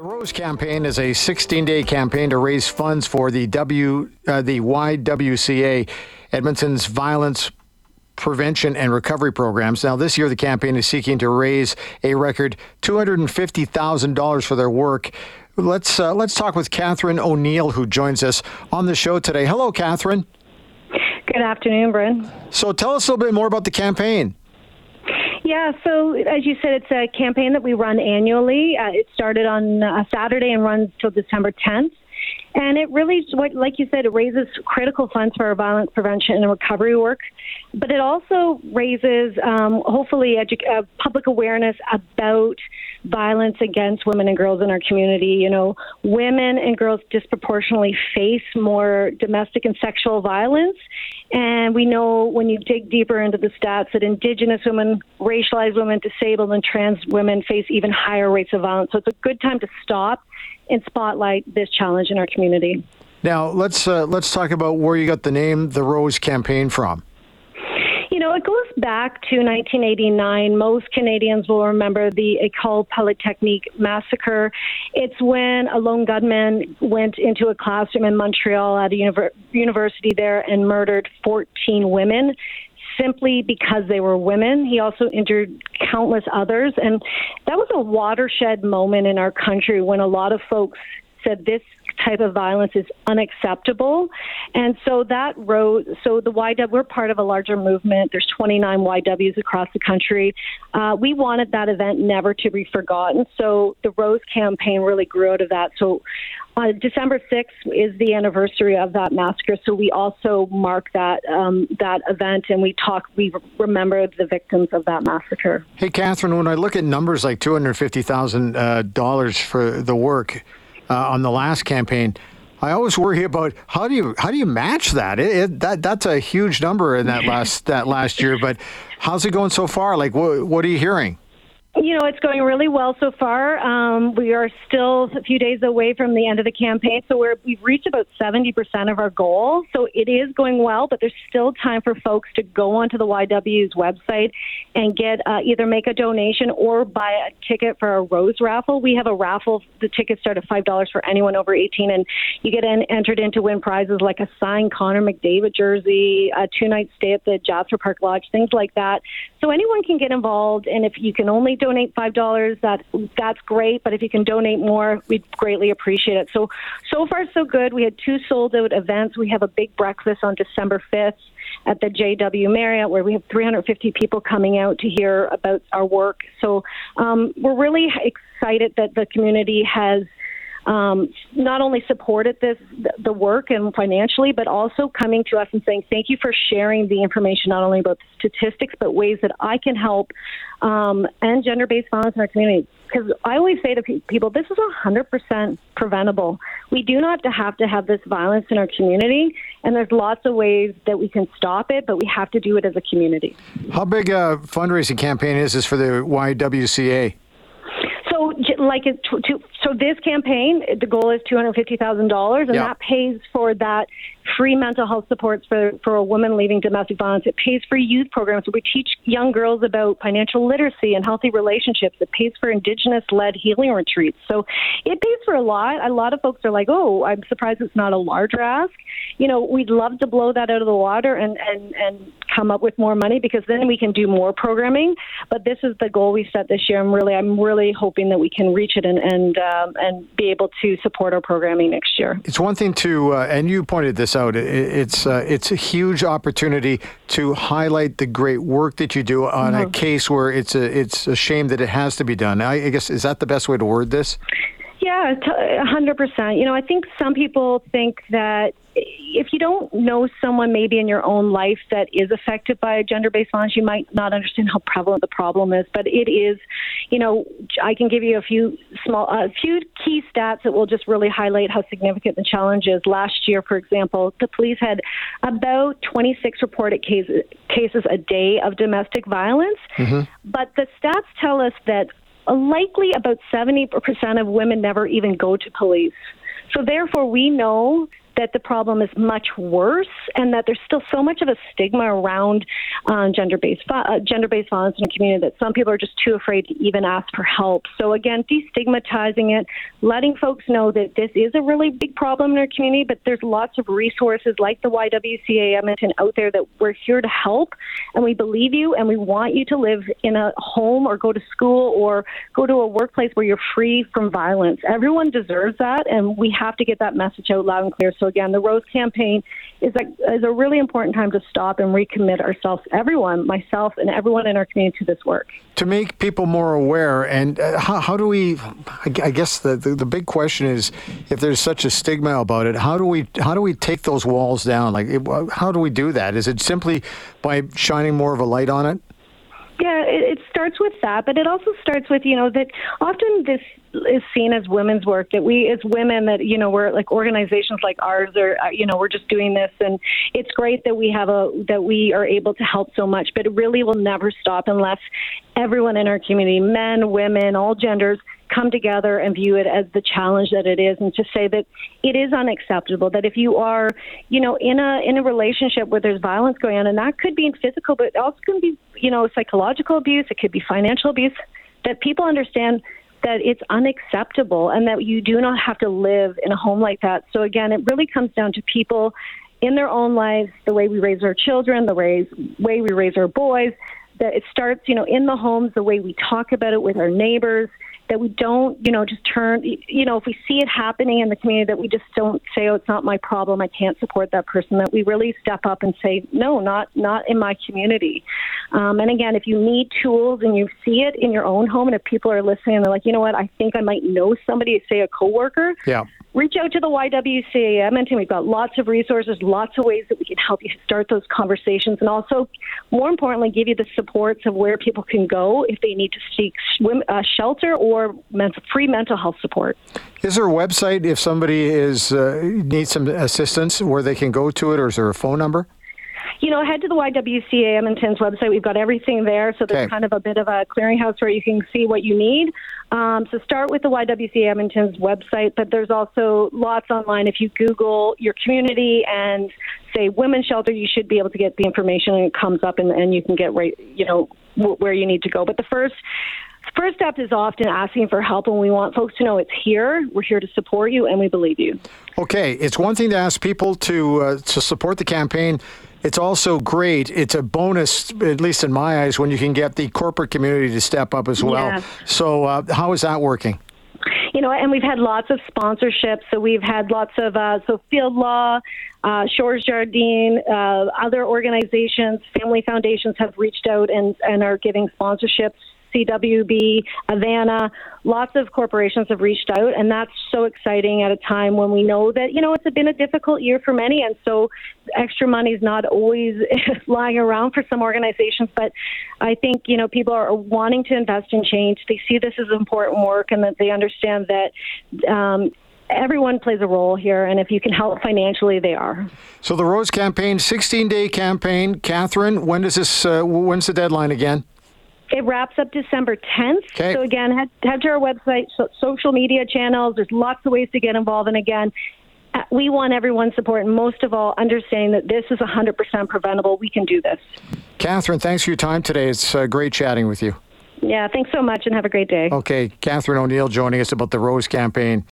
The Rose campaign is a 16-day campaign to raise funds for the W, uh, the YWCA, Edmonton's violence prevention and recovery programs. Now, this year, the campaign is seeking to raise a record $250,000 for their work. Let's uh, let's talk with Katherine O'Neill, who joins us on the show today. Hello, Katherine. Good afternoon, Bryn. So, tell us a little bit more about the campaign. Yeah, so as you said, it's a campaign that we run annually. Uh, it started on a Saturday and runs till December 10th. And it really, like you said, it raises critical funds for our violence prevention and recovery work, but it also raises, um, hopefully, edu- uh, public awareness about violence against women and girls in our community. You know, women and girls disproportionately face more domestic and sexual violence. And we know when you dig deeper into the stats that Indigenous women, racialized women, disabled, and trans women face even higher rates of violence. So it's a good time to stop and spotlight this challenge in our community. Now let's uh, let's talk about where you got the name the Rose campaign from. You know, it goes back to 1989. Most Canadians will remember the École Polytechnique massacre. It's when a lone gunman went into a classroom in Montreal at a univer- university there and murdered 14 women simply because they were women. He also injured countless others. And that was a watershed moment in our country when a lot of folks said this type of violence is unacceptable. And so that road, so the YW, we're part of a larger movement. There's 29 YWs across the country. Uh, we wanted that event never to be forgotten. So the Rose campaign really grew out of that. So uh, December 6th is the anniversary of that massacre, so we also mark that um, that event and we talk. We remember the victims of that massacre. Hey, Katherine, when I look at numbers like two hundred fifty thousand uh, dollars for the work uh, on the last campaign, I always worry about how do you how do you match that? It, it, that that's a huge number in that last that last year. But how's it going so far? Like, what what are you hearing? You know, it's going really well so far. Um, we are still a few days away from the end of the campaign, so we're, we've reached about 70% of our goal. So it is going well, but there's still time for folks to go onto the YW's website and get uh, either make a donation or buy a ticket for a rose raffle. We have a raffle. The tickets start at $5 for anyone over 18, and you get en- entered in to win prizes like a signed Connor McDavid jersey, a two night stay at the Jasper Park Lodge, things like that. So anyone can get involved, and if you can only donate five dollars, that that's great. But if you can donate more, we'd greatly appreciate it. So so far so good. We had two sold out events. We have a big breakfast on December fifth at the JW Marriott, where we have 350 people coming out to hear about our work. So um, we're really excited that the community has um, not only supported this the work and financially, but also coming to us and saying thank you for sharing the information not only about statistics but ways that I can help um, end gender-based violence in our community. Because I always say to pe- people, this is 100% preventable. We do not have to have this violence in our community, and there's lots of ways that we can stop it, but we have to do it as a community. How big a fundraising campaign is this for the YWCA? Like, to, to, so this campaign, the goal is two hundred fifty thousand dollars, and Yeah. that pays for that free mental health supports for for a woman leaving domestic violence. It pays for youth programs. where We teach young girls about financial literacy and healthy relationships. It pays for Indigenous-led healing retreats. So, it pays for a lot. A lot of folks are like, "Oh, I'm surprised it's not a larger ask." You know, we'd love to blow that out of the water and and and come up with more money because then we can do more programming. But this is the goal we set this year. I'm really, I'm really hoping that we can reach it and and um, and be able to support our programming next year. It's one thing to, uh, and you pointed this out. It, it's uh, it's a huge opportunity to highlight the great work that you do on a case where it's a it's a shame that it has to be done. I, I guess is that the best way to word this? Yeah, a hundred percent. You know, I think some people think that if you don't know someone maybe in your own life that is affected by gender-based violence, you might not understand how prevalent the problem is. But it is, you know, I can give you a few small, a few key stats that will just really highlight how significant the challenge is. Last year, for example, the police had about 26 reported cases cases a day of domestic violence, mm-hmm. but the stats tell us that likely about 70% of women never even go to police. So therefore, we know that the problem is much worse and that there's still so much of a stigma around uh, gender-based uh, gender-based violence in the community that some people are just too afraid to even ask for help. So again, destigmatizing it, letting folks know that this is a really big problem in our community, but there's lots of resources like the YWCA Edmonton out there that we're here to help, and we believe you, and we want you to live in a home or go to school or go to a workplace where you're free from violence. Everyone deserves that, and we have to get that message out loud and clear. So again, the Rose campaign is a, is a really important time to stop and recommit ourselves, everyone, myself, and everyone in our community to this work. To make people more aware, and uh, how, how do we? I guess the, the, the big question is, if there's such a stigma about it, how do we how do we take those walls down? Like, how do we do that? Is it simply by shining more of a light on it? Yeah, it, it starts with that, but it also starts with you know that often this is seen as women's work that we as women that you know we're like organizations like ours are uh, you know we're just doing this. And it's great that we have a that we are able to help so much but it really will never stop unless everyone in our community men women all genders come together and view it as the challenge that it is and to say that it is unacceptable that if you are you know in a in a relationship where there's violence going on and that could be in physical but it also can be you know psychological abuse it could be financial abuse that people understand that it's unacceptable and that you do not have to live in a home like that. So again, it really comes down to people in their own lives, the way we raise our children, the way, way we raise our boys, that it starts, you know, in the homes, the way we talk about it with our neighbors, that we don't, you know, just turn, you know, if we see it happening in the community, that we just don't say, oh, it's not my problem, I can't support that person, that we really step up and say, no, not, not in my community. Um, and again, if you need tools and you see it in your own home, and if people are listening and they're like, you know what, I think I might know somebody, say a coworker, yeah reach out to the YWCA Edmonton. We've got lots of resources, lots of ways that we can help you start those conversations, and also, more importantly, give you the supports of where people can go if they need to seek uh, shelter or free mental health support. Is there a website if somebody is uh, needs some assistance where they can go to it, or is there a phone number? You know, head to the YWCA Edmonton's website. We've got everything there, so there's okay. kind of a bit of a clearinghouse where you can see what you need. Um, so start with the YWCA Edmonton's website, but there's also lots online. If you Google your community and say women's shelter, you should be able to get the information, and it comes up, and, and you can get right, you know, where you need to go. But the first First step is often asking for help, and we want folks to know it's here. We're here to support you, and we believe you. Okay, it's one thing to ask people to uh, to support the campaign. It's also great. It's a bonus, at least in my eyes, when you can get the corporate community to step up as well. So, uh, how is that working? You know, and we've had lots of sponsorships. So we've had lots of uh, so Field Law, uh, Shores Jardine, uh, other organizations, family foundations have reached out and and are giving sponsorships CWB, Havana, lots of corporations have reached out, and that's so exciting at a time when we know that you know it's been a difficult year for many, and so extra money is not always lying around for some organizations. But I think you know people are wanting to invest in change. They see this as important work, and that they understand that. Um, everyone plays a role here, and if you can help financially, they are. So the Rose campaign, 16-day campaign. Katherine, when does this? Uh, when's the deadline again? It wraps up December 10th. Okay. So again, head, head to our website, so, social media channels. There's lots of ways to get involved. And again, uh, we want everyone's support, and most of all, understanding that this is 100% preventable. We can do this. Katherine, thanks for your time today. It's uh, great chatting with you. Yeah, thanks so much, and have a great day. Okay, Katherine O'Neill joining us about the Rose campaign.